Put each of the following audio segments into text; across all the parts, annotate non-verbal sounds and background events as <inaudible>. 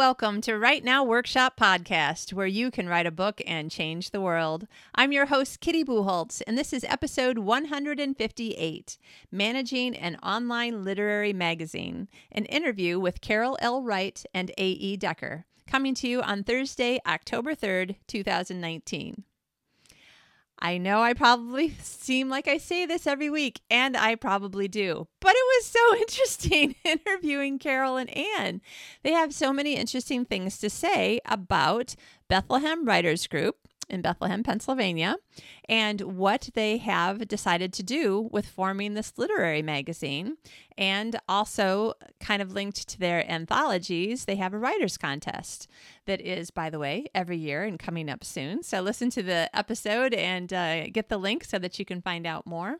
Welcome to Write Now Workshop Podcast, where you can write a book and change the world. I'm your host, Kitty Bucholtz, and this is episode 158 Managing an Online Literary Magazine, an interview with Carol L. Wright and A.E. Decker, coming to you on Thursday, October 3rd, 2019. I know I probably <laughs> seem like I say this every week, and I probably do, but it was so <laughs> interesting <laughs> interviewing Carol and Anne. They have so many interesting things to say about Bethlehem Writers Group in Bethlehem, Pennsylvania, and what they have decided to do with forming this literary magazine. And also, kind of linked to their anthologies, they have a writers' contest that is, by the way, every year and coming up soon. So, listen to the episode and uh, get the link so that you can find out more.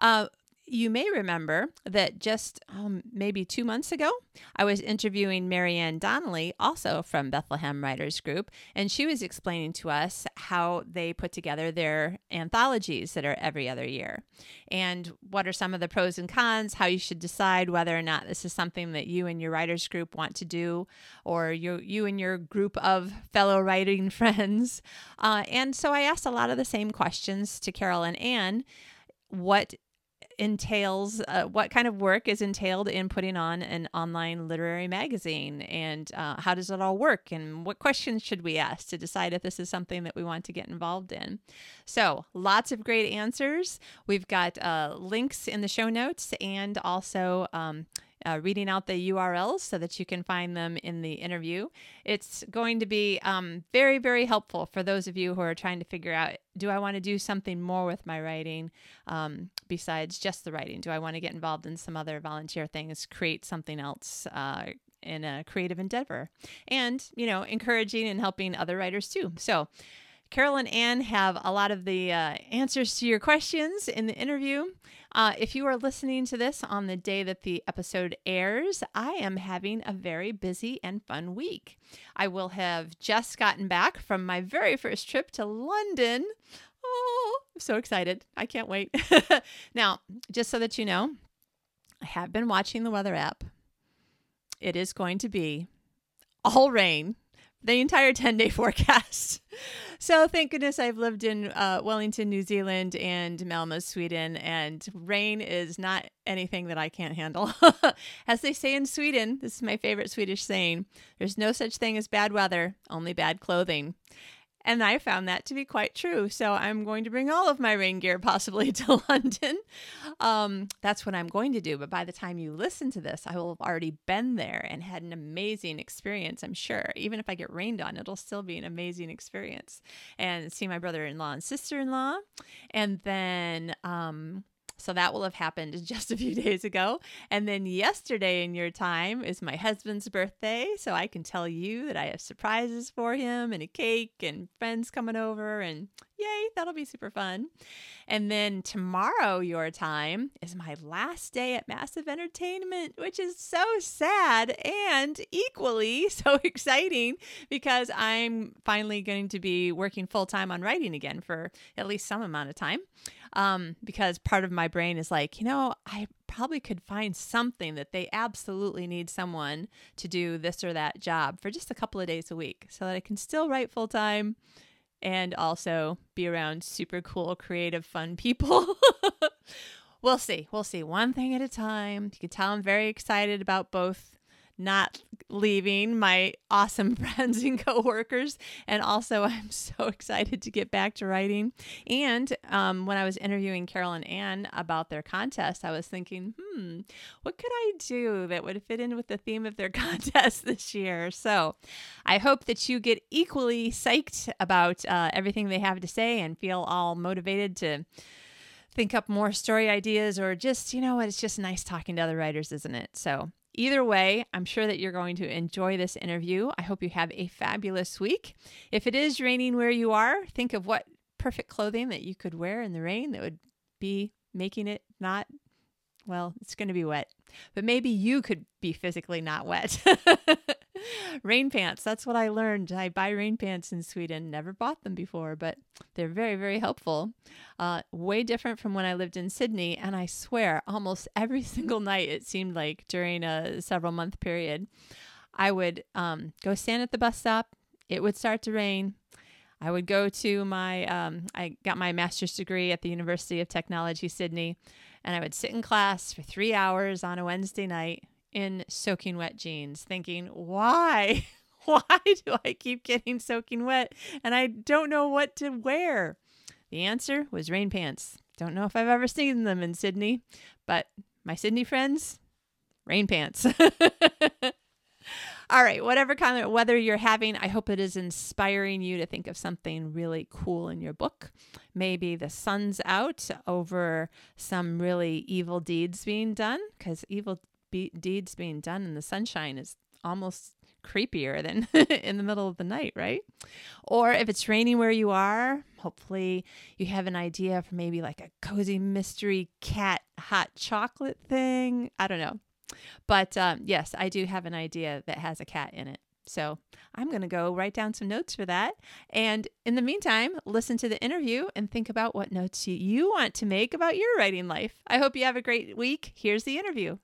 Uh, you may remember that just um, maybe two months ago, I was interviewing Marianne Donnelly, also from Bethlehem Writers Group, and she was explaining to us how they put together their anthologies that are every other year and what are some of the pros and cons, how you should decide whether or not this is something that you and your writers group want to do, or you, you and your group of fellow writing <laughs> friends. Uh, and so I asked a lot of the same questions to Carol and Anne. What entails uh, what kind of work is entailed in putting on an online literary magazine? And uh, how does it all work? And what questions should we ask to decide if this is something that we want to get involved in? So lots of great answers. We've got uh, links in the show notes and also um, uh, reading out the URLs so that you can find them in the interview. It's going to be um, very, very helpful for those of you who are trying to figure out do I want to do something more with my writing um, besides just the writing? Do I want to get involved in some other volunteer things, create something else? Uh, in a creative endeavor and you know encouraging and helping other writers too so Carol and Anne have a lot of the uh, answers to your questions in the interview. Uh, if you are listening to this on the day that the episode airs, I am having a very busy and fun week. I will have just gotten back from my very first trip to London. Oh, I'm so excited. I can't wait. <laughs> now, just so that you know, I have been watching the weather app. It is going to be all rain the entire 10 day <laughs> forecast. So thank goodness I've lived in uh, Wellington, New Zealand and Malmo, Sweden, and rain is not anything that I can't handle. <laughs> as they say in Sweden, this is my favorite Swedish saying there's no such thing as bad weather, only bad clothing. And I found that to be quite true. So I'm going to bring all of my rain gear possibly <laughs> to London. Um, that's what I'm going to do. But by the time you listen to this, I will have already been there and had an amazing experience, I'm sure. Even if I get rained on, it'll still be an amazing experience. And see my brother in law and sister in law. And then, um, so that will have happened <laughs> just a few days ago. And then yesterday in your time is my husband's birthday. So I can tell you that I have surprises for him and a cake and friends coming over. And yay, that'll be super fun. And then tomorrow, your time, is my last day at Massive Entertainment, which is so sad and equally <laughs> so exciting because I'm finally going to be working full time on writing again for at least some amount of time um, because part of my brain is like, you know, I probably could find something that they absolutely need someone to do this or that job for just a couple of days a week so that I can still write full time and also be around super cool, creative, fun people. <laughs> we'll see. We'll see. One thing at a time. You can tell I'm very excited about both not leaving my awesome <laughs> friends and coworkers. And also, I'm so excited to get back to writing. And um, when I was interviewing Carol and Anne about their contest, I was thinking, hmm, what could I do that would fit in with the theme of their <laughs> contest this year? So I hope that you get equally psyched about uh, everything they have to say and feel all motivated to think up more story ideas or just, you know what, it's just nice talking to other writers, isn't it? So Either way, I'm sure that you're going to enjoy this interview. I hope you have a fabulous week. If it is raining where you are, think of what perfect clothing that you could wear in the rain that would be making it not, well, it's going to be wet. But maybe you could be physically not wet. <laughs> <laughs> rain pants. That's what I learned. I buy rain pants in Sweden. Never bought them before, but they're very, very helpful. Uh, way different from when I lived in Sydney. And I swear, almost every <laughs> single night, it seemed like during a several month period, I would um, go stand at the bus stop. It would start to rain. I would go to my, um, I got my master's degree at the University of Technology, Sydney, and I would sit in class for three hours on a Wednesday night in soaking wet jeans, thinking, why? <laughs> why do I keep getting soaking wet and I don't know what to wear? The answer was rain pants. Don't know if I've ever seen them in Sydney, but my Sydney friends, rain pants. <laughs> All right, whatever kind of weather you're having, I hope it is inspiring you to think of something really cool in your book. Maybe the sun's out over some really evil deeds being done, because evil be- deeds being done in the sunshine is almost creepier than <laughs> in the middle of the night, right? Or if it's raining where you are, hopefully you have an idea for maybe like a cozy mystery cat hot chocolate thing. I don't know. But um, yes, I do have an idea that has a cat in it. So I'm going to go write down some notes for that. And in the meantime, listen to the interview and think about what notes you want to make about your writing life. I hope you have a great week. Here's the interview.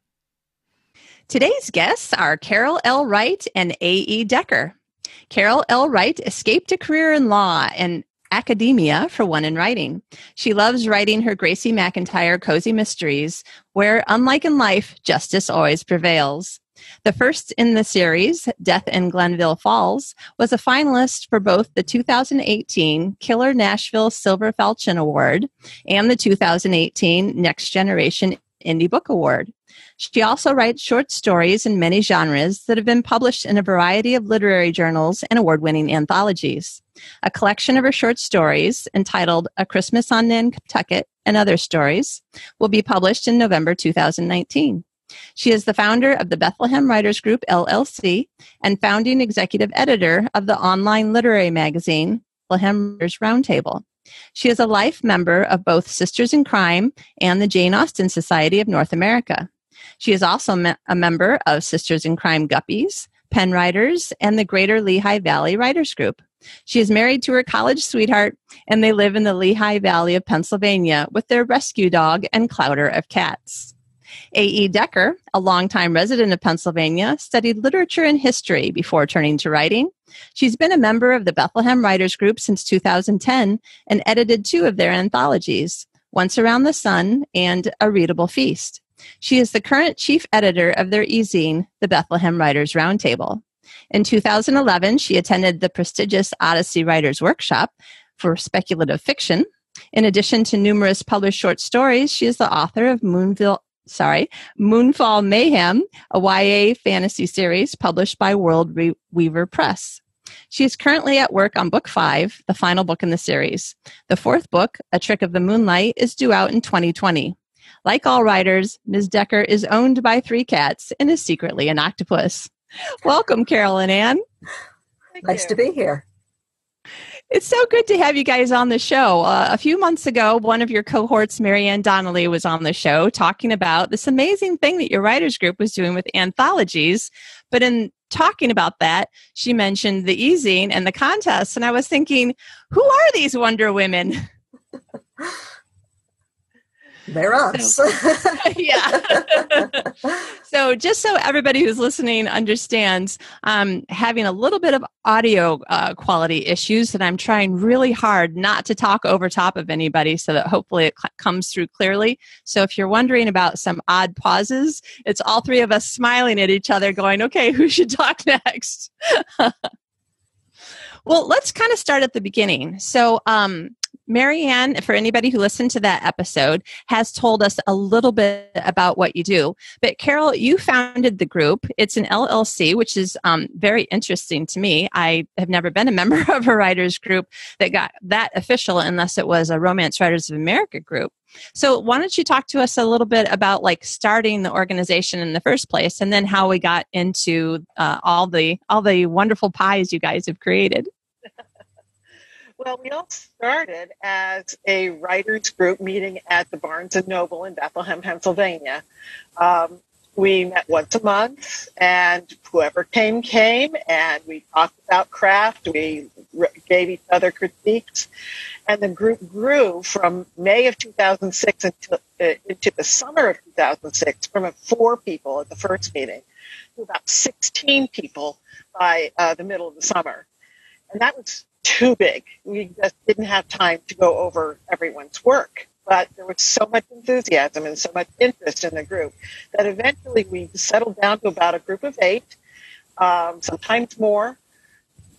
Today's guests are Carol L. Wright and A.E. Decker. Carol L. Wright escaped a career in law and academia for one in writing. She loves writing her Gracie McIntyre cozy mysteries, where, unlike in life, justice always prevails. The first in the series, Death in Glenville Falls, was a finalist for both the 2018 Killer Nashville Silver Falchion Award and the 2018 Next Generation Indie Book Award. She also writes short stories in many genres that have been published in a variety of literary journals and award winning anthologies. A collection of her short stories, entitled A Christmas on Nantucket and Other Stories, will be published in November 2019. She is the founder of the Bethlehem Writers Group LLC and founding executive editor of the online literary magazine Bethlehem Writers Roundtable. She is a life member of both Sisters in Crime and the Jane Austen Society of North America. She is also me- a member of Sisters in Crime Guppies, Pennwriters, and the Greater Lehigh Valley Writers Group. She is married to her college sweetheart, and they live in the Lehigh Valley of Pennsylvania with their rescue dog and clowder of cats. A.E. Decker, a longtime resident of Pennsylvania, studied literature and history before turning to writing. She's been a member of the Bethlehem Writers Group since 2010 and edited two of their anthologies, Once Around the Sun and A Readable Feast. She is the current chief editor of their e-zine, the Bethlehem Writers Roundtable. In 2011, she attended the prestigious Odyssey Writers Workshop for speculative fiction. In addition to numerous published short stories, she is the author of Moonville, sorry, Moonfall Mayhem, a YA fantasy series published by World Re- Weaver Press. She is currently at work on book five, the final book in the series. The fourth book, A Trick of the Moonlight, is due out in 2020. Like all writers, Ms. Decker is owned by three cats and is secretly an octopus. Welcome, Carol and. Thank nice you. to be here. It's so good to have you guys on the show. Uh, a few months ago, one of your cohorts, Marianne Donnelly, was on the show talking about this amazing thing that your writers group was doing with anthologies. But in talking about that, she mentioned the e-zine and the contest. And I was thinking, who are these Wonder Women? <laughs> They're us. So, <laughs> yeah. so, just so everybody who's listening understands, um, having a little bit of audio uh, quality issues, and I'm trying really hard not to talk over top of anybody so that hopefully it cl- comes through clearly. So, if you're wondering about some odd pauses, it's all three of us smiling at each other, going, okay, who should talk <laughs> next? <laughs> well, let's kind of start at the beginning. So, um, Marianne, for anybody who listened to that episode, has told us a little bit about what you do. But Carol, you founded the group. It's an LLC, which is um, very interesting to me. I have never been a <laughs> member of a writers group that got that official unless it was a Romance Writers of America group. So why don't you talk to us a little bit about like starting the organization in the first place, and then how we got into uh, all the all the wonderful pies you guys have created. Well, we all started as a writers group meeting at the Barnes and Noble in Bethlehem, Pennsylvania. Um, we met once a month, and whoever came came, and we talked about craft. We gave each other critiques, and the group grew from May of 2006 until, uh, into the summer of 2006 from four people at the first meeting to about 16 people by uh, the middle of the summer, and that was too big. We just didn't have time to go over everyone's work. But there was so much enthusiasm and so much interest in the group that eventually we settled down to about a group of eight, um, sometimes more,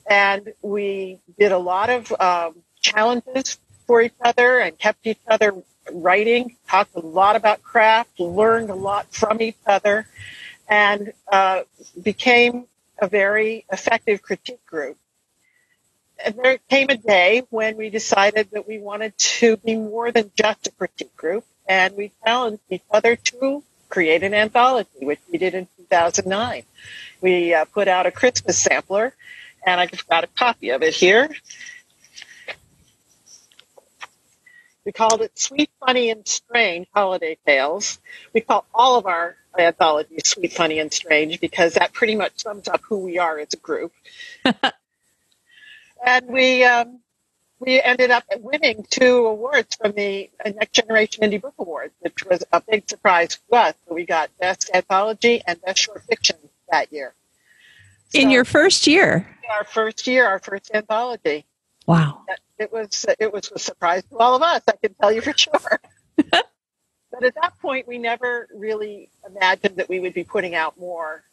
and we did a lot of um, challenges for each other and kept each other writing, talked a lot about craft, learned a lot from each other, and uh, became a very effective critique group there came a day when we decided that we wanted to be more than just a critique group, and we challenged each other to create an anthology, which we did in 2009. We uh, put out a Christmas sampler, and I've got a copy of it here. We called it Sweet, Funny, and Strange Holiday Tales. We call all of our anthologies Sweet, Funny, and Strange because that pretty much sums up who we are as a group. <laughs> and we um, we ended up winning two awards from the Next Generation Indie Book Awards, which was a big surprise to us. So we got Best Anthology and Best Short Fiction that year. So in your first year? Our first year, our first anthology. Wow. It was it was a surprise to all of us. I can tell you for sure. <laughs> but at that point, we never really imagined that we would be putting out more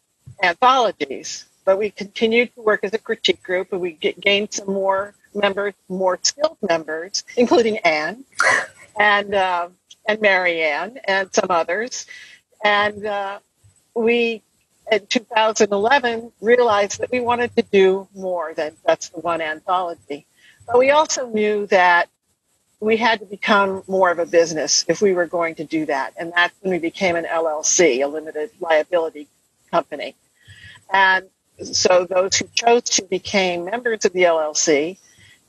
anthologies but we continued to work as a critique group and we get, gained some more members, more skilled members, including Anne and, uh, and Marianne and some others. And uh, we, in 2011, realized that we wanted to do more than just the one anthology. But we also knew that we had to become more of a business if we were going to do that. And that's when we became an LLC, a limited liability company. And so those who chose to became members of the LLC,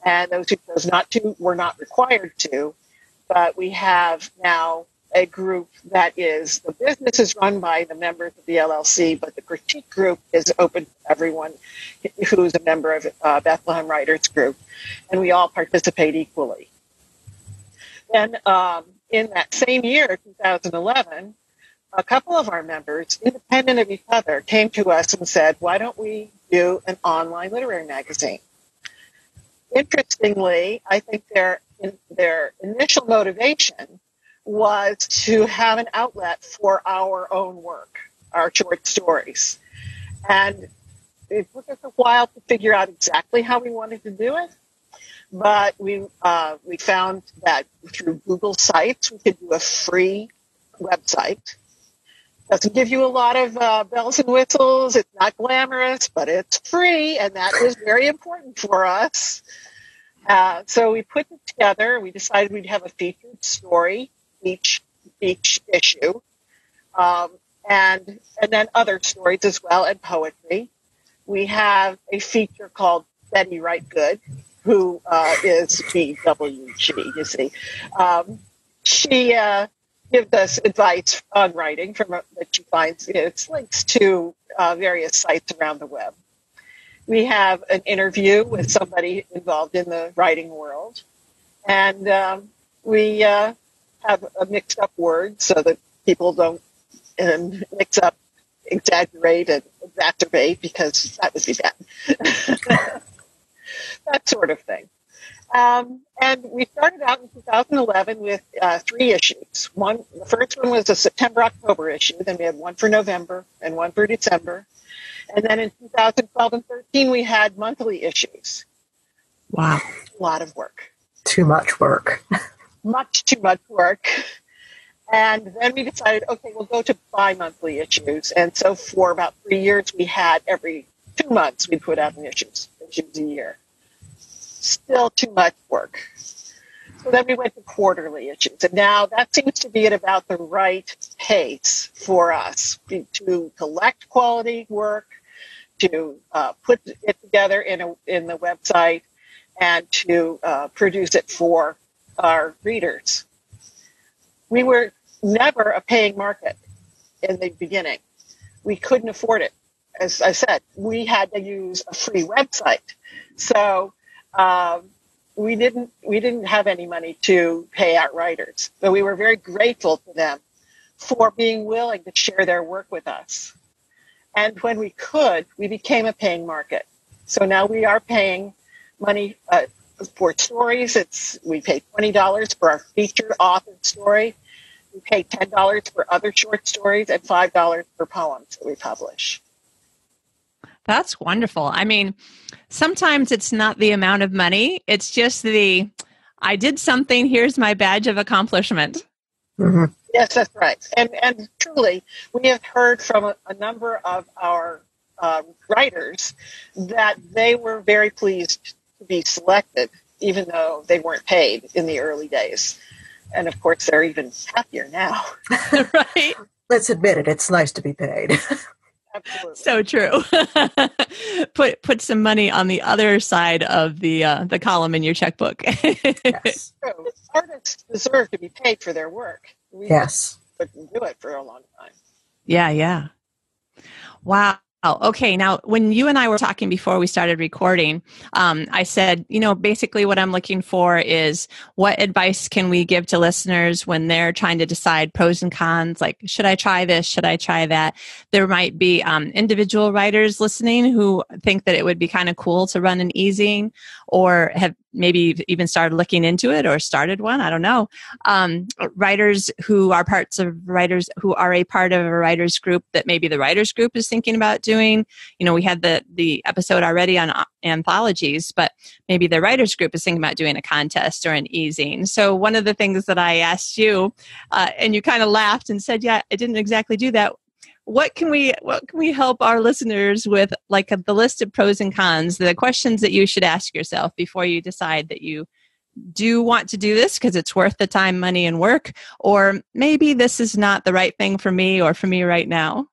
and those who chose not to were not required to. But we have now a group that is the business is run by the members of the LLC, but the critique group is open to everyone who is a member of uh, Bethlehem Writers Group, and we all participate equally. Then um, in that same year, 2011, a couple of our members, independent of each other, came to us and said, why don't we do an online literary magazine? Interestingly, I think their, their initial motivation was to have an outlet for our own work, our short stories. And it took us a while to figure out exactly how we wanted to do it. But we, uh, we found that through Google Sites, we could do a free website doesn't give you a lot of uh, bells and whistles. It's not glamorous, but it's free, and that was very important for us. Uh, so we put it together. We decided we'd have a featured story each each issue, um, and and then other stories as well, and poetry. We have a feature called Betty Wright Good, who uh, is BWG. You see, um, she uh, gives us advice on writing from that she finds it's links to uh, various sites around the web. We have an interview with somebody involved in the writing world, and um, we uh, have a mixed up word so that people don't um, mix up, exaggerate, and exacerbate because that would be bad. <laughs> that sort of thing. Um, and we started out in 2011 with uh, three issues. One, the first one was a September October issue. Then we had one for November and one for December. And then in 2012 and 13, we had monthly issues. Wow, a lot of work. Too much work. <laughs> much too much work. And then we decided, okay, we'll go to bi-monthly issues. And so for about three years, we had every two months we put out an issues, issues a year still too much work. So then we went to quarterly issues. And now that seems to be at about the right pace for us to collect quality work, to uh, put it together in, a, in the website, and to uh, produce it for our readers. We were never a paying market. in the beginning. We couldn't afford it. As I said, we had to use a free website. So um, we didn't we didn't have any money to pay our writers, but we were very grateful to them for being willing to share their work with us. And when we could, we became a paying market. So now we are paying money uh, for stories. It's we pay twenty dollars for our featured author story. We pay ten dollars for other short stories and five dollars for poems that we publish. That's wonderful. I mean, sometimes it's not the amount of money; it's just the I did something. Here's my badge of accomplishment. Mm-hmm. Yes, that's right. And and truly, we have heard from a, a number of our uh, writers that they were very pleased to be selected, even though they weren't paid in the early days. And of course, they're even happier now. <laughs> right. Let's admit it, it's nice to be paid. <laughs> Absolutely. So true. <laughs> put put some money on the other side of the uh, the column in your checkbook. yes. <laughs> True. Artists deserve to be paid for their work. We yes. Couldn't do it for a long time. Yeah, yeah. Wow. Oh, okay. Now, when you and I were talking before we started recording, um, I said, you know, basically what I'm looking for is what advice can we give to listeners when they're trying to decide pros and cons? Like, should I try this? Should I try that? There might be um, individual writers listening who think that it would be kind of cool to run an e-zine or have maybe even started looking into it or started one. I don't know. Um, writers who are parts of writers who are a part of a writers group that maybe the writers group is thinking about doing. You know, we had the the episode already on uh, anthologies, but maybe the writers group is thinking about doing a contest or an e-zine. So one of the things that I asked you, uh, and you kind of laughed and said, "Yeah, I didn't exactly do that." What can we what can we help our listeners with like a, the list of pros and cons the questions that you should ask yourself before you decide that you do want to do this because it's worth the time money and work or maybe this is not the right thing for me or for me right now?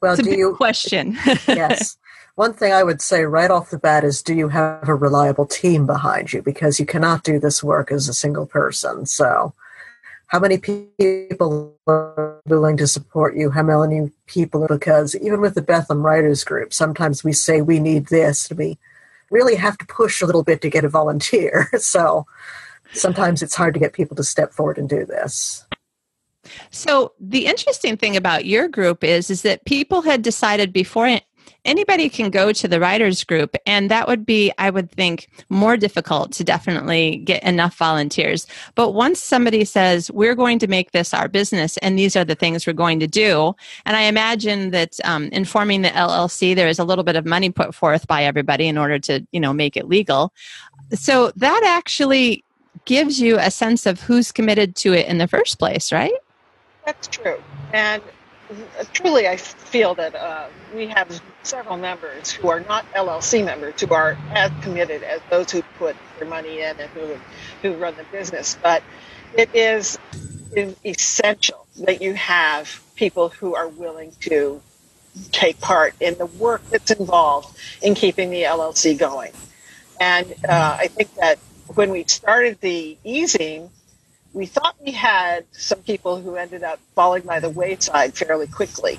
Well do you question. Yes. <laughs> One thing i would say right off the bat is do you have a reliable team behind you? Because you cannot do this work as a single person so how many people are willing to support you, how many people, because even with the Bethlehem Writers Group, sometimes we say we need this, and we really have to push a little bit to get a volunteer. <laughs> So sometimes it's hard to get people to step forward and do this. So the interesting thing about your group is is that people had decided before anybody can go to the writers group and that would be i would think more difficult to definitely get enough volunteers. But once somebody says we're going to make this our business and these are the things we're going to do and i imagine that um, informing the llc there is a little bit of money put forth by everybody in order to you know make it legal. So that actually gives you a sense of who's committed to it in the first place right? That's true. And truly, I feel that uh, we have several members who are not LLC members who are as committed as those who put their money in and who who run the business. But it is essential that you have people who are willing to take part in the work that's involved in keeping the LLC going. And uh, I think that when we started the e-zine, we thought we had some people who ended up falling by the wayside fairly quickly,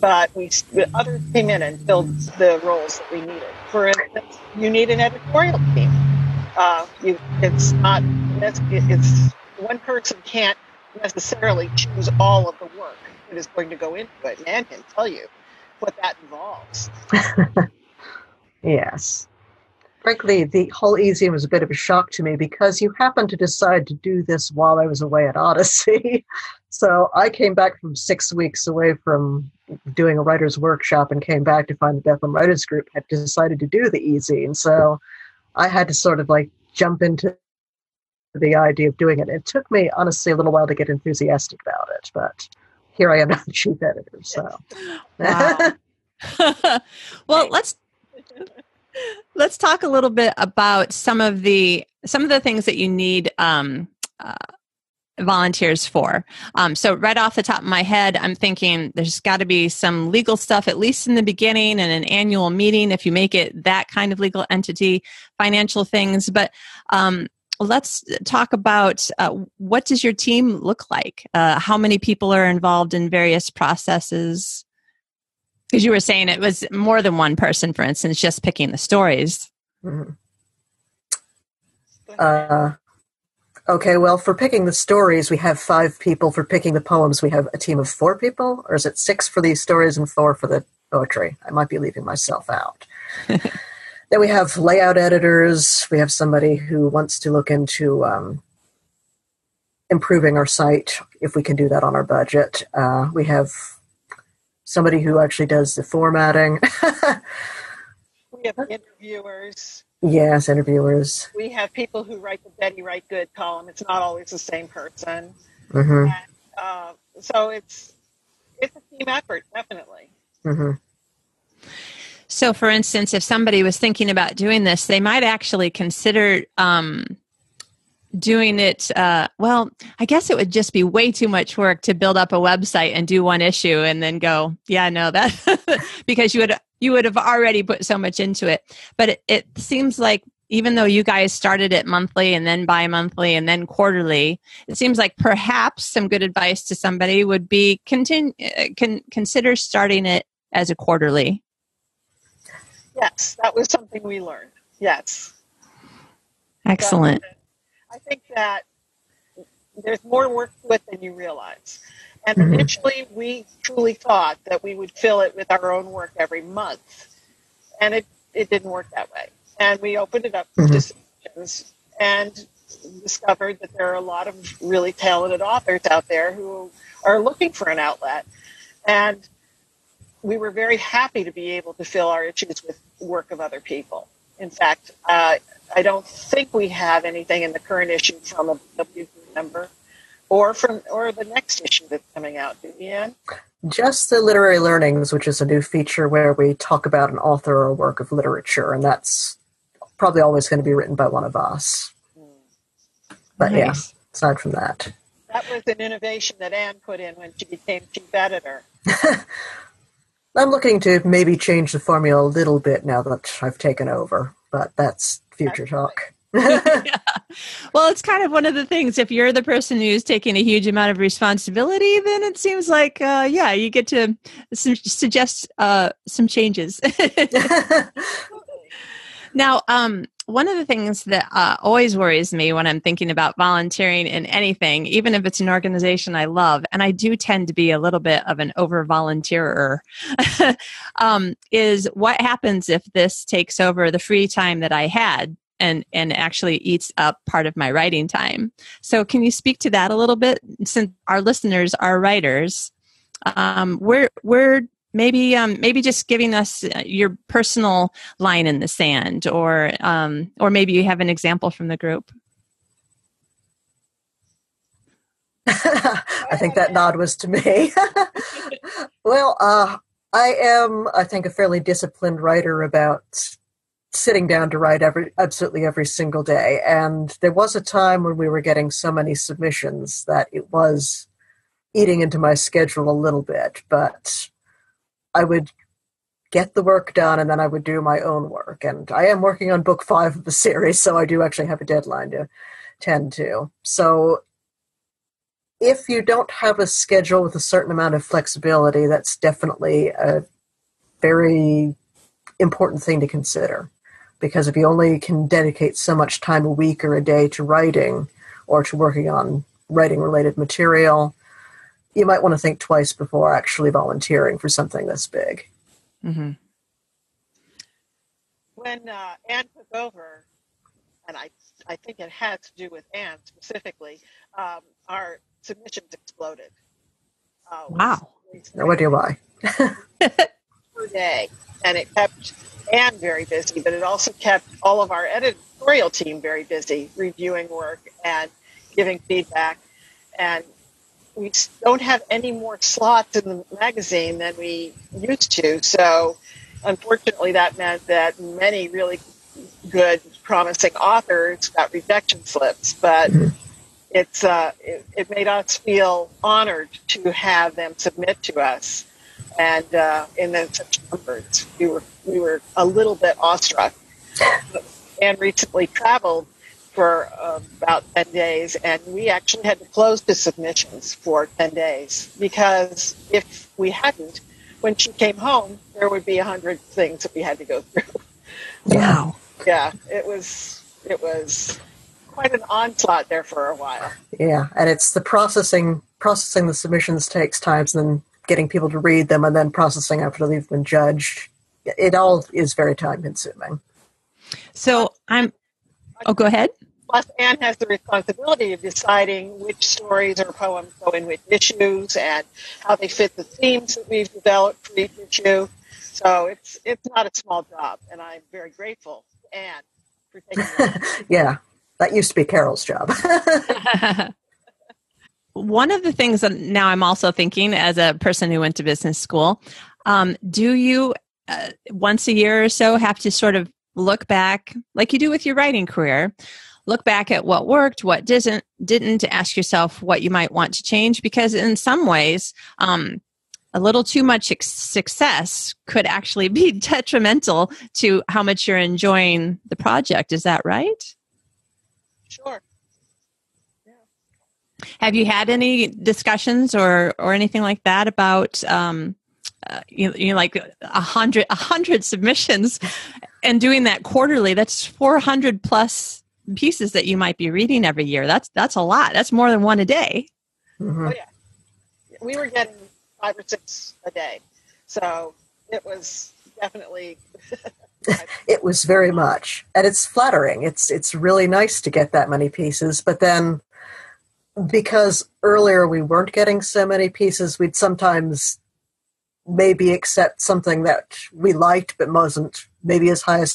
but we others came in and filled the roles that we needed. For instance, you need an editorial team. Uh, you, it's not it's, one person can't necessarily choose all of the work that is going to go into it. Anne can tell you what that involves. <laughs> yes frankly, the whole e-zine was a bit of a shock to me because you happened to decide to do this while I was away at Odyssey. <laughs> so I came back from six weeks away from doing a writer's workshop and came back to find the Bethlehem Writers Group had decided to do the e-zine. So I had to sort of like jump into the idea of doing it. It took me, honestly, a little while to get enthusiastic about it, but here I am now the chief editor. So, wow. <laughs> <laughs> well, let's let's talk a little bit about some of the some of the things that you need um, uh, volunteers for. Um, so right off the top of my head, I'm thinking there's got to be some legal stuff at least in the beginning and an annual meeting if you make it that kind of legal entity, financial things. But um, let's talk about uh, what does your team look like? Uh, how many people are involved in various processes? Because you were saying it was more than one person, for instance, just picking the stories. Mm-hmm. Uh, okay, well, for picking the stories, we have five people. For picking the poems, we have a team of four people, or is it six for the stories and four for the poetry? I might be leaving myself out. <laughs> then we have layout editors. We have somebody who wants to look into um, improving our site if we can do that on our budget. Uh, we have somebody who actually does the formatting. <laughs> we have interviewers. Yes, interviewers. We have people who write the Betty Write Good column. It's not always the same person. Mm-hmm. And, uh, so it's it's a team effort, definitely. Mm-hmm. So, for instance, if somebody was thinking about doing this, they might actually consider um, doing it uh, well i guess it would just be way too much work to build up a website and do one issue and then go yeah no that <laughs> because you would you would have already put so much into it. But it, it seems like even though you guys started it monthly and then bi-monthly and then quarterly it seems like perhaps some good advice to somebody would be continue uh, con- consider starting it as a quarterly. Yes that was something we learned. Yes. Excellent I think that there's more work to it than you realize. And mm-hmm. initially, we truly thought that we would fill it with our own work every month. And it, it didn't work that way. And we opened it up for mm-hmm. discussions and discovered that there are a lot of really talented authors out there who are looking for an outlet. And we were very happy to be able to fill our issues with work of other people. In fact, uh, I don't think we have anything in the current issue from a WP member or from or the next issue that's coming out, do you, Just the literary learnings, which is a new feature where we talk about an author or a work of literature, and that's probably always going to be written by one of us. But nice. yeah, aside from that. That was an innovation that Anne put in when she became chief editor. <laughs> I'm looking to maybe change the formula a little bit now that I've taken over, but that's future talk. <laughs> yeah. Well, it's kind of one of the things. If you're the person who's taking a huge amount of responsibility, then it seems like, uh, yeah, you get to su- suggest uh, some changes. <laughs> <laughs> now, um, one of the things that uh, always worries me when I'm thinking about volunteering in anything, even if it's an organization I love, and I do tend to be a little bit of an over volunteerer, <laughs> um, is what happens if this takes over the free time that I had and and actually eats up part of my writing time. So, can you speak to that a little bit? Since our listeners are writers, um, where where maybe um, maybe just giving us uh, your personal line in the sand or um, or maybe you have an example from the group. <laughs> I think that nod was to me. <laughs> Well uh, i am i think a fairly disciplined writer about sitting down to write every absolutely every single day. And there was a time when we were getting so many submissions that it was eating into my schedule a little bit but I would get the work done and then I would do my own work. And I am working on book five of the series, so I do actually have a deadline to tend to. So if you don't have a schedule with a certain amount of flexibility, that's definitely a very important thing to consider. Because if you only can dedicate so much time a week or a day to writing or to working on writing related material, you might want to think twice before actually volunteering for something this big. Mm-hmm. When uh, Anne took over, and I, I think it had to do with Anne specifically, um, our submissions exploded. Uh, wow. No idea why. <laughs> per day. And it kept Anne very busy, but it also kept all of our editorial team very busy reviewing work and giving feedback. And we don't have any more slots in the magazine than we used to. So, unfortunately, that meant that many really good, promising authors got rejection slips. But mm-hmm. it's uh, it, it, made us feel honored to have them submit to us, and uh, in such numbers, we were we were a little bit awestruck. And recently traveled for uh, about 10 days, and we actually had to close the submissions for 10 days because if we hadn't, when she came home, there would be a hundred things that we had to go through. <laughs> Wow. Yeah, it was it was quite an onslaught there for a while. Yeah, and it's the processing processing the submissions takes time, and then getting people to read them, and then processing after they've been judged. It all is very time consuming. So I'm. Oh, go ahead. Plus, Anne has the responsibility of deciding which stories or poems go in which issues and how they fit the themes that we've developed for each issue. So it's it's not a small job, and I'm very grateful to Anne for taking <laughs> that. yeah, that used to be Carol's job. <laughs> One of the things that now I'm also thinking as a person who went to business school, um, do you uh, once a year or so have to sort of look back, like you do with your writing career, look back at what worked, what didn't, didn't to ask yourself what you might want to change? Because in some ways, um, a little too much success could actually be <laughs> detrimental to how much you're enjoying the project. Is that right? Sure. Have you had any discussions or or anything like that about um, uh, you, you know, like a hundred a hundred submissions and doing that quarterly? That's four hundred plus pieces that you might be reading every year. That's that's a lot. That's more than one a day. Mhm. Oh yeah, we were getting five or six a day, so it was definitely. <laughs> It was very much, and it's flattering. It's it's really nice to get that many pieces, but then because earlier we weren't getting so many pieces, we'd sometimes maybe accept something that we liked but wasn't maybe as high a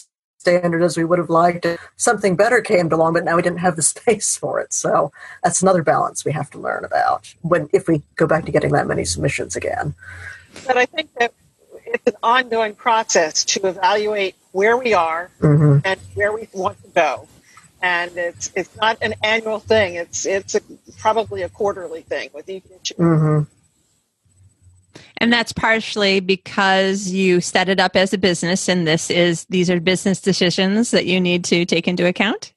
standard as we would have liked. Something better came along, but now we didn't have the <laughs> space for it. So that's another balance we have to learn about when if we go back to getting that many submissions again. but I think that it's an ongoing process to evaluate where we are hmm and where we want to go. And it's it's not an annual thing. It's it's a, probably a quarterly thing with each issue. And that's partially because you set it up as a business and this is these are business decisions that you need to take into account.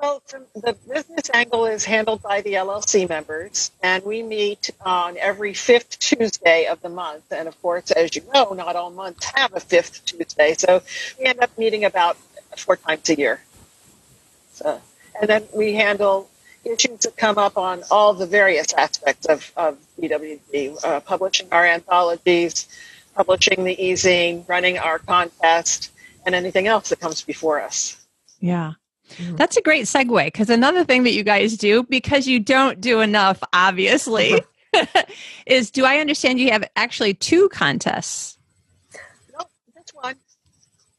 Well, the business angle is handled by the LLC members, and we meet on every fifth Tuesday of the month. And of course, as you know, not all months have a fifth Tuesday, so we end up meeting about four times a year. So, and then we handle issues that come up on all the various aspects of, of BWG, uh, publishing our anthologies, publishing the e-zine, running our contest, and anything else that comes before us. Yeah. Mhm. That's a great segue because another thing that you guys do, because you don't do enough, obviously, <laughs> <laughs> is do I understand you have actually two contests? Nope, that's one.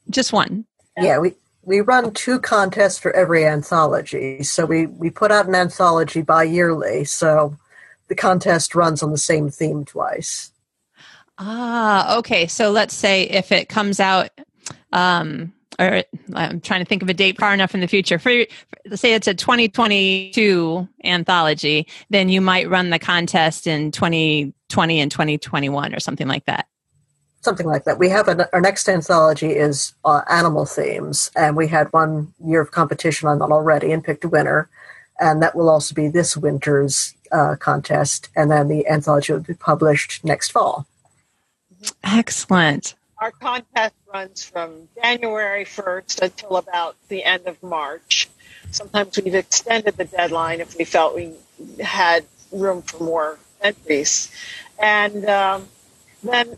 Just one. Yeah, we we run two contests for every anthology. So we we put out an anthology bi-yearly. So the contest runs on the same theme twice. Ah, okay. So let's say if it comes out, um, or I'm trying to think of a date far enough in the future. For, let's say it's a 2022 anthology, then you might run the contest in 2020 and 2021 or something like that. Something like that. We have an, our next anthology is uh, animal themes, and we had one year of competition on that already and picked a winner. And that will also be this winter's uh, contest, and then the anthology will be published next fall. Excellent. Our contest runs from January 1st until about the end of March. Sometimes we've extended the deadline if we felt we had room for more entries. And um, then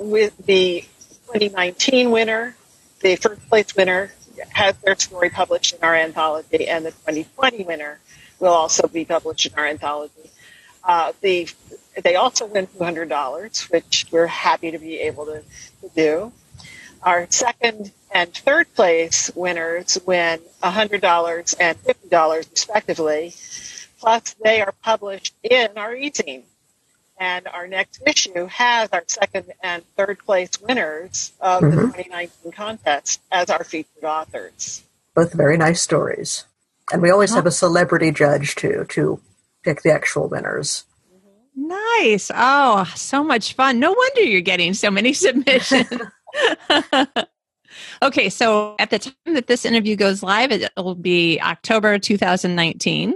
with the 2019 winner, the first place winner has their story published in our anthology, and the 2020 winner will also be published in our anthology. Uh, the they also win $200, which we're happy to be able to, to do. Our second and third place winners win $100 and $50 respectively. Plus, they are published in our e-zine. And our next issue has our second and third place winners of the Mhm. 2019 contest as our featured authors. Both very nice stories. And we always have a celebrity judge too to pick the actual winners. Nice. Oh, so much fun. No wonder you're getting so many <laughs> submissions. <laughs> Okay, so at the time that this interview goes live, it will be October 2019,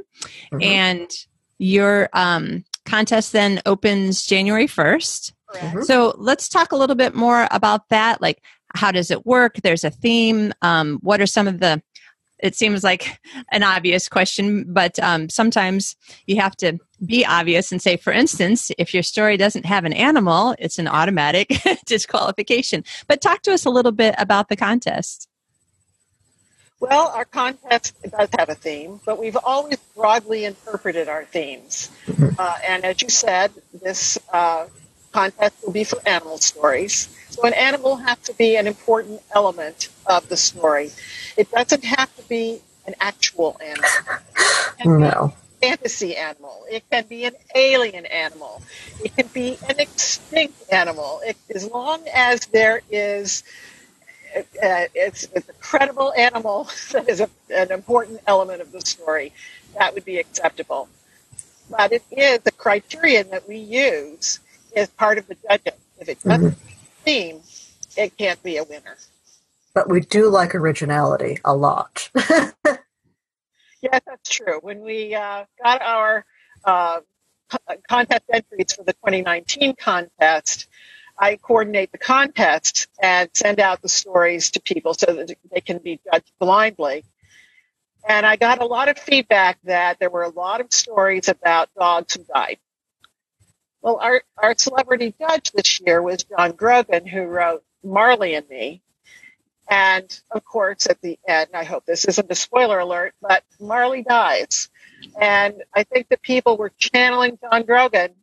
Mhm. and your um, contest then opens January 1st. Correct. Mhm. So let's talk a little bit more about that. Like, how does it work? There's a theme. Um, what are some of the? It seems like an obvious question, but um, sometimes you have to be obvious and say, for instance, if your story doesn't have an animal, it's an automatic <laughs> disqualification. But talk to us a little bit about the contest. Well, our contest does have a theme, but we've always broadly interpreted our themes. Uh, and as you said, this uh, contest will be for animal stories. So an animal has to be an important element of the story. It doesn't have to be an actual animal. It can be No. fantasy animal. It can be an alien animal. It can be an extinct animal. It, as long as there is uh, it's, it's a credible animal <laughs> that is a, an important element of the story, that would be acceptable. But it is the criterion that we use as part of the judging. If it doesn't theme, it can't be a winner. But we do like originality a lot. <laughs> Yes, that's true. When we uh, got our uh, contest entries for the 2019 contest, I coordinate the contests and send out the stories to people so that they can be judged blindly. And I got a lot of feedback that there were a lot of stories about dogs who died. Well, our, our celebrity judge this year was John Grogan, who wrote Marley and Me. And of course, at the end, I hope this isn't a spoiler alert, but Marley dies. And I think that people were channeling John Grogan,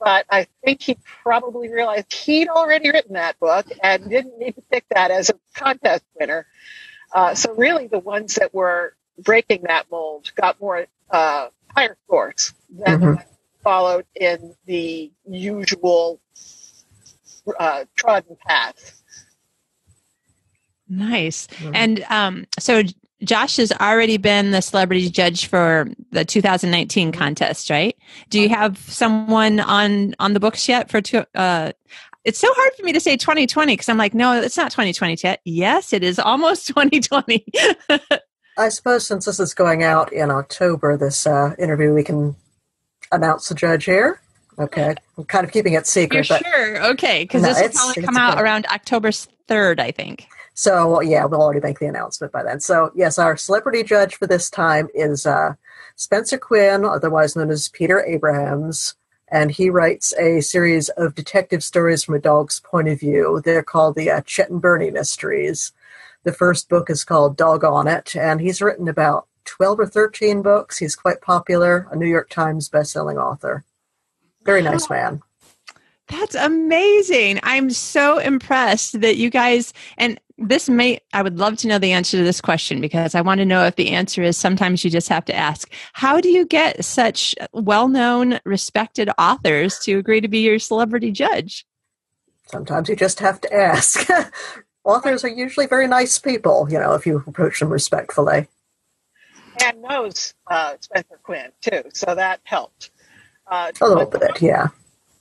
but I think he probably realized he'd already written that book and didn't need to pick that as a contest winner. Uh, so really, the ones that were breaking that mold got more uh, higher scores than the Mhm. followed in the usual uh, trodden path. Nice. Mhm. And um, so Josh has already been the celebrity judge for the 2019 contest, right? Do you have someone on on the books yet for two? Uh, it's so hard for me to say 2020 because I'm like, no, it's not 2020 yet. Yes, it is almost <laughs> 2020. I suppose since this is going out in October, this uh, interview, we can announce the judge here. Okay. I'm kind of keeping it secret. You're sure? Okay, because No, this will probably come out okay. around October 3rd, I think. So yeah, we'll already make the announcement by then. So yes, our celebrity judge for this time is uh, Spencer Quinn, otherwise known as Peter Abrahams, and he writes a series of detective stories from a dog's point of view. They're called the uh, Chet and Bernie mysteries. The first book is called Dog on It, and he's written about twelve or thirteen books. He's quite popular, a New York Times bestselling author. Very nice man. That's amazing. I'm so impressed that you guys and this may I would love to know the answer to this question because I want to know if the answer is sometimes you just have to ask, how do you get such well-known respected authors to agree to be your celebrity judge? Sometimes you just have to ask. <laughs> Authors are usually very nice people, you know, if you approach them respectfully. and knows uh, Spencer Quinn too, so that helped. Uh, A little bit, yeah.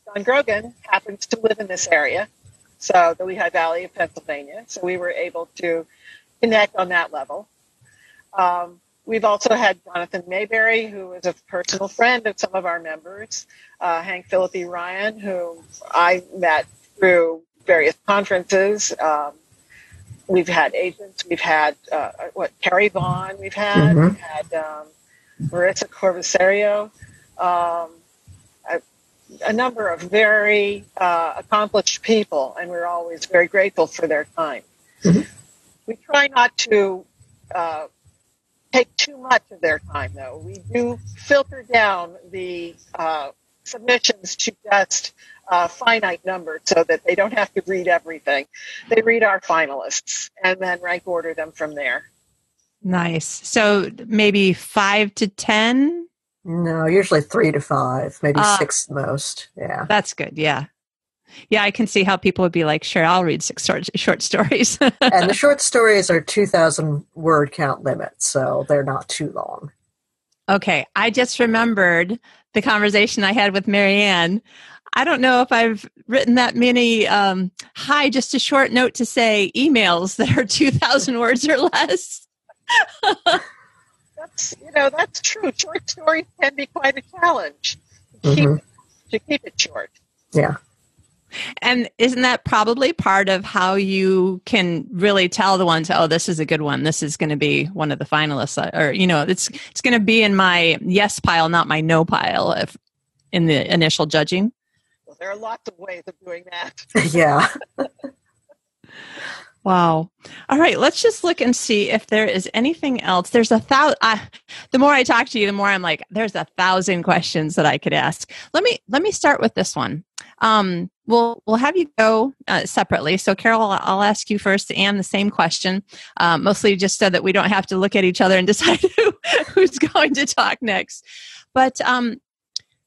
John Grogan happens to live in this area, so the Lehigh Valley of Pennsylvania. So we were able to connect on that level. Um, we've also had Jonathan Maberry, who is a personal friend of some of our members, uh, Hank Phillippi Ryan, who I met through various conferences. Um, we've had agents. We've had uh, what Carrie Vaughn. We've had Mhm. we've had um, Marissa Corvisiero. Um, a number of very uh, accomplished people, and we're always very grateful for their time. Mhm. We try not to uh, take too much of their time, though. We do filter down the uh, submissions to just a finite number so that they don't have to read everything. They read our finalists and then rank order them from there. Nice. So maybe 5 to 10? No, usually three to five, maybe Ah. six most. Yeah. That's good. Yeah. Yeah, I can see how people would be like, "Sure, I'll read six short, short stories." <laughs> and the short stories are 2,000 word count limit, so they're not too long. Okay, I just remembered the conversation I had with Marianne. I don't know if I've written that many. Um, hi, just a short note to say emails that are 2,000 words or less. <laughs> that's, you know, that's true. Short stories can be quite a challenge to keep, mm-hmm. to keep it short. Yeah. And isn't that probably part of how you can really tell the ones, oh, this is a good one. This is going to be one of the finalists, or you know, it's it's going to be in my yes pile, not my no pile, if in the initial judging. Well, there are lots of ways of doing that. <laughs> yeah. <laughs> Wow. All right, let's just look and see if there is anything else. There's a thousand. The more I talk to you, the more I'm like, there's a thousand questions that I could ask. Let me let me start with this one. Um, we'll we'll have you go uh, separately. So, Carol, I'll ask you first and the same question, um, mostly just so that we don't have to look at each other and <laughs> decide who, who's going to talk next. But um,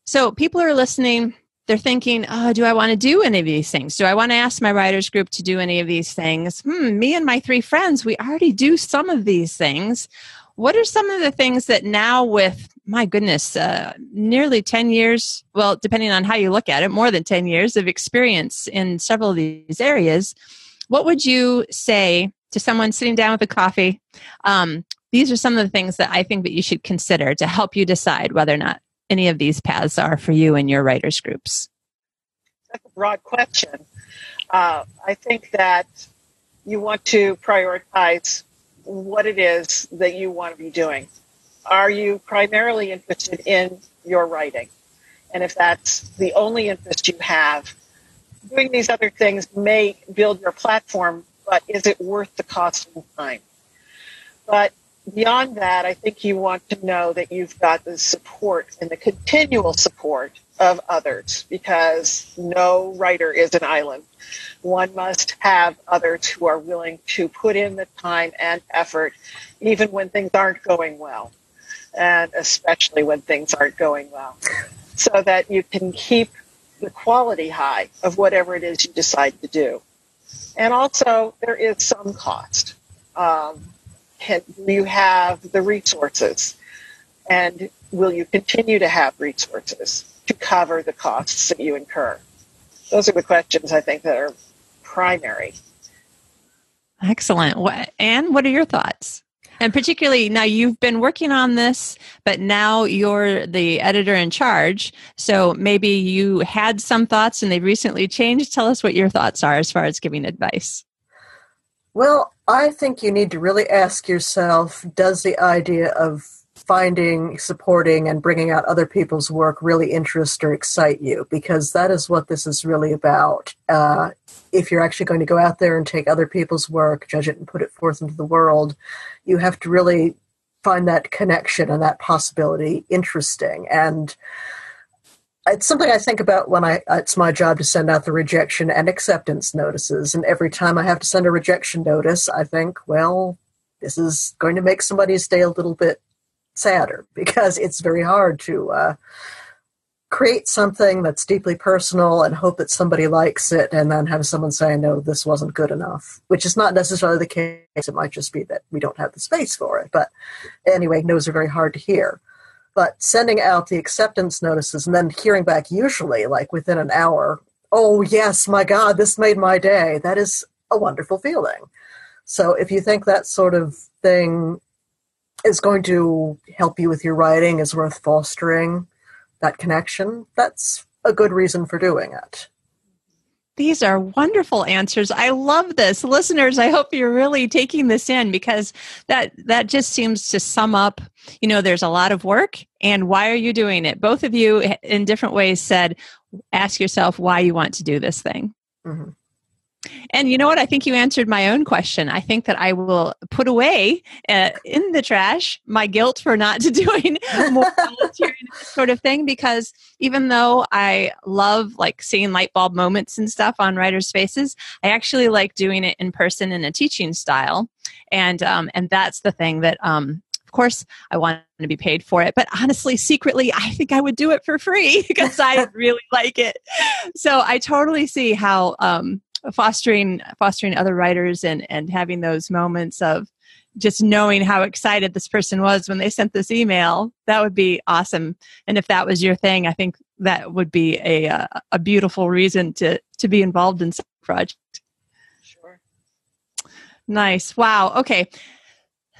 so people are listening they're thinking, oh, do I want to do any of these things? Do I want to ask my writers group to do any of these things? Hmm, me and my three friends, we already do some of these things. What are some of the things that now, with my goodness, uh, nearly 10 years, well, depending on how you look at it, more than 10 years of experience in several of these areas, what would you say to someone sitting down with a coffee? Um, these are some of the things that I think that you should consider to help you decide whether or not any of these paths are for you and your writers groups? That's a broad question. Uh, I think that you want to prioritize what it is that you want to be doing. Are you primarily interested in your writing? And if that's the only interest you have, doing these other things may build your platform, but is it worth the cost and time? But beyond that, I think you want to know that you've got the support and the continual support of others because no writer is an island. One must have others who are willing to put in the time and effort even when things aren't going well, and especially when things aren't going well, so that you can keep the quality high of whatever it is you decide to do. And also, there is some cost. Um, can, you have the resources? And will you continue to have resources to cover the costs that you incur? Those are the questions I think that are primary. Excellent. What, Anne, what are your thoughts? And particularly now you've been working on this, but now you're the editor in charge. So maybe you had some thoughts and they've recently changed. Tell us what your thoughts are as far as giving advice. Well, I think you need to really ask yourself does the idea of finding, supporting, and bringing out other people's work really interest or excite you? Because that is what this is really about. Uh, if you're actually going to go out there and take other people's work, judge it, and put it forth into the world, you have to really find that connection and that possibility interesting. And it's something I think about when I it's my job to send out the rejection and acceptance notices and every time I have to send a rejection notice I think well this is going to make somebody's day a little bit sadder <laughs> because it's very hard to uh, create something that's deeply personal and hope that somebody likes it and then have someone say no this wasn't good enough which is not necessarily the case. It might just be that we don't have the space for it but anyway no's are very hard to hear but sending out the acceptance notices and then hearing back usually like within an hour oh yes my god this made my day that is a wonderful feeling. So if you think that sort of thing is going to help you with your writing is worth fostering that connection that's a good reason for doing it these are wonderful answers. I love this. Listeners, I hope you're really taking this in because that that just seems to sum up, you know, there's a lot of work and why are you doing it? Both of you in different ways said ask yourself why you want to do this thing. Mm-hmm. And you know what? I think you answered my own question. I think that I will put away uh, in the trash my guilt for not <laughs> doing more sort of thing because even though I love like seeing light bulb moments and stuff on writers' faces, I actually like doing it in person in a teaching style. And um, and that's the thing that um, of course, I want to be paid for it, but honestly, secretly, I think I would do it for free <laughs> because I really like it. So I totally see how um, fostering fostering other writers and and having those moments of just knowing how excited this person was when they sent this email. That would be awesome. And if that was your thing, I think that would be a a, a beautiful reason to to be involved in such a project. Sure. Nice. Wow. Okay.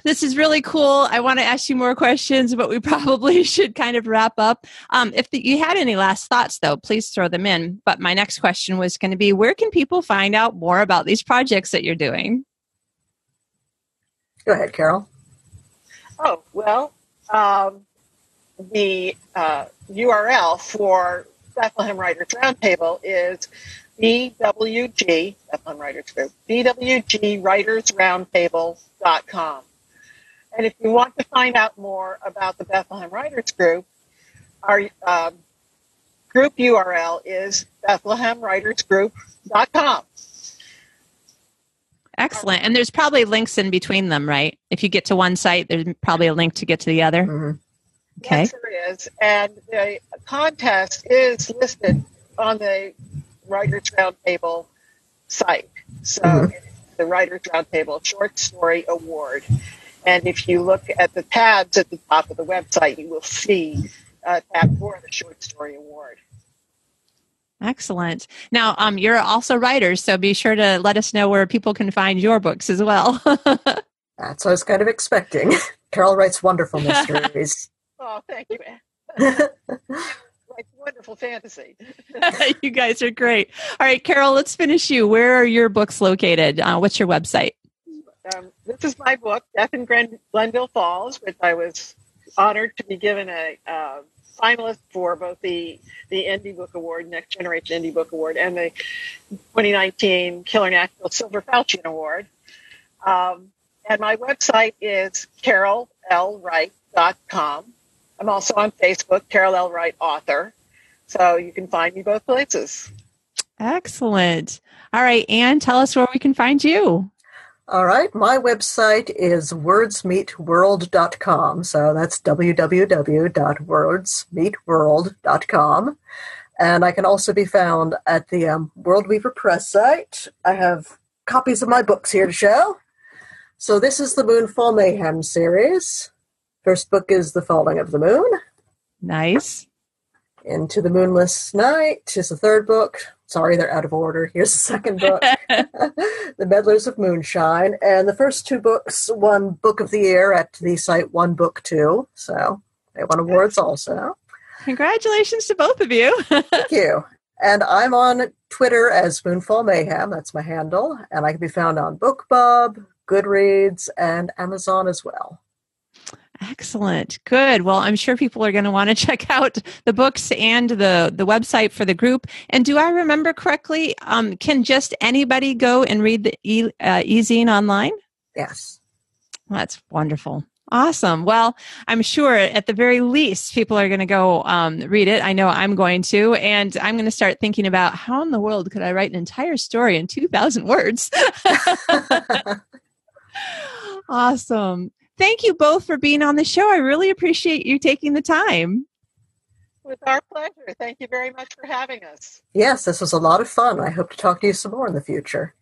This is really cool. I want to ask you more questions, but we <laughs> probably should kind of wrap up. Um, if the, you had any last thoughts, though, please throw them in. But my next question was going to be where can people find out more about these projects that you're doing? Go ahead, Carol. Oh, well, um, the uh, URL for Bethlehem Writers Roundtable is BWG, Bethlehem Writers Group, BWGWritersRoundtable.com. And if you want to find out more about the Bethlehem Writers Group, our um, group URL is BethlehemWritersGroup.com. Excellent. And there's probably links in between them, right? If you get to one site, there's probably a link to get to the other. Mm-hmm. Okay. Yes, there is. And the contest is listed on the Writers Roundtable site. So Mhm. the Writers Roundtable Short Story Award. And if you look at the tabs at the top of the website, you will see a tab for the Short Story Award. Excellent. Now, um, you're also writers, so be sure to let us know where people can find your books as well. <laughs> That's what I was kind of expecting. <laughs> Carol writes wonderful <laughs> mysteries. Oh, thank you, Anne. Like wonderful fantasy. you guys are great. All right, Carol, let's finish you. Where are your books located? Uh, what's your website? Um, this is my book, Death in Glen- Glenville Falls, which I was honored to be given a uh, finalist for both the the Indie Book Award, Next Generation Indie Book Award, and the 2019 Killer Nashville Silver Falchion Award. Um, and my website is carollwright.com. I'm also on Facebook, Carol L. Wright Author. So you can find me both places. Excellent. All right, Anne, tell us where we can find you. All right, my website is wordsmeetworld.com. So that's www.wordsmeetworld.com. And I can also be found at the um, World Weaver Press site. I have copies of my books here to show. So this is the Moonfall Mayhem series. First book is The Falling of the Moon. Nice. Into the Moonless Night is the third book. Sorry, they're out of order. Here's the second book. <laughs> <laughs> the Meddlers of Moonshine. And the first two books won Book of the Year at the site One Book Two. So they won awards also. Congratulations to both of you. <laughs> Thank you. And I'm on Twitter as Moonfall Mayhem. That's my handle. And I can be found on BookBub, Goodreads, and Amazon as well. Excellent. Good. Well, I'm sure people are going to want to check out the books and the, the website for the group. And do I remember correctly? Um, can just anybody go and read the e, uh, e-zine online? Yes. That's wonderful. Awesome. Well, I'm sure at the very least people are going to go um, read it. I know I'm going to, and I'm going to start thinking about how in the world could I write an entire story in 2,000 words. <laughs> <laughs> awesome. Thank you both for being on the show. I really appreciate you taking the time. With our pleasure. Thank you very much for having us. yes, this was a lot of fun. I hope to talk to you some more in the future.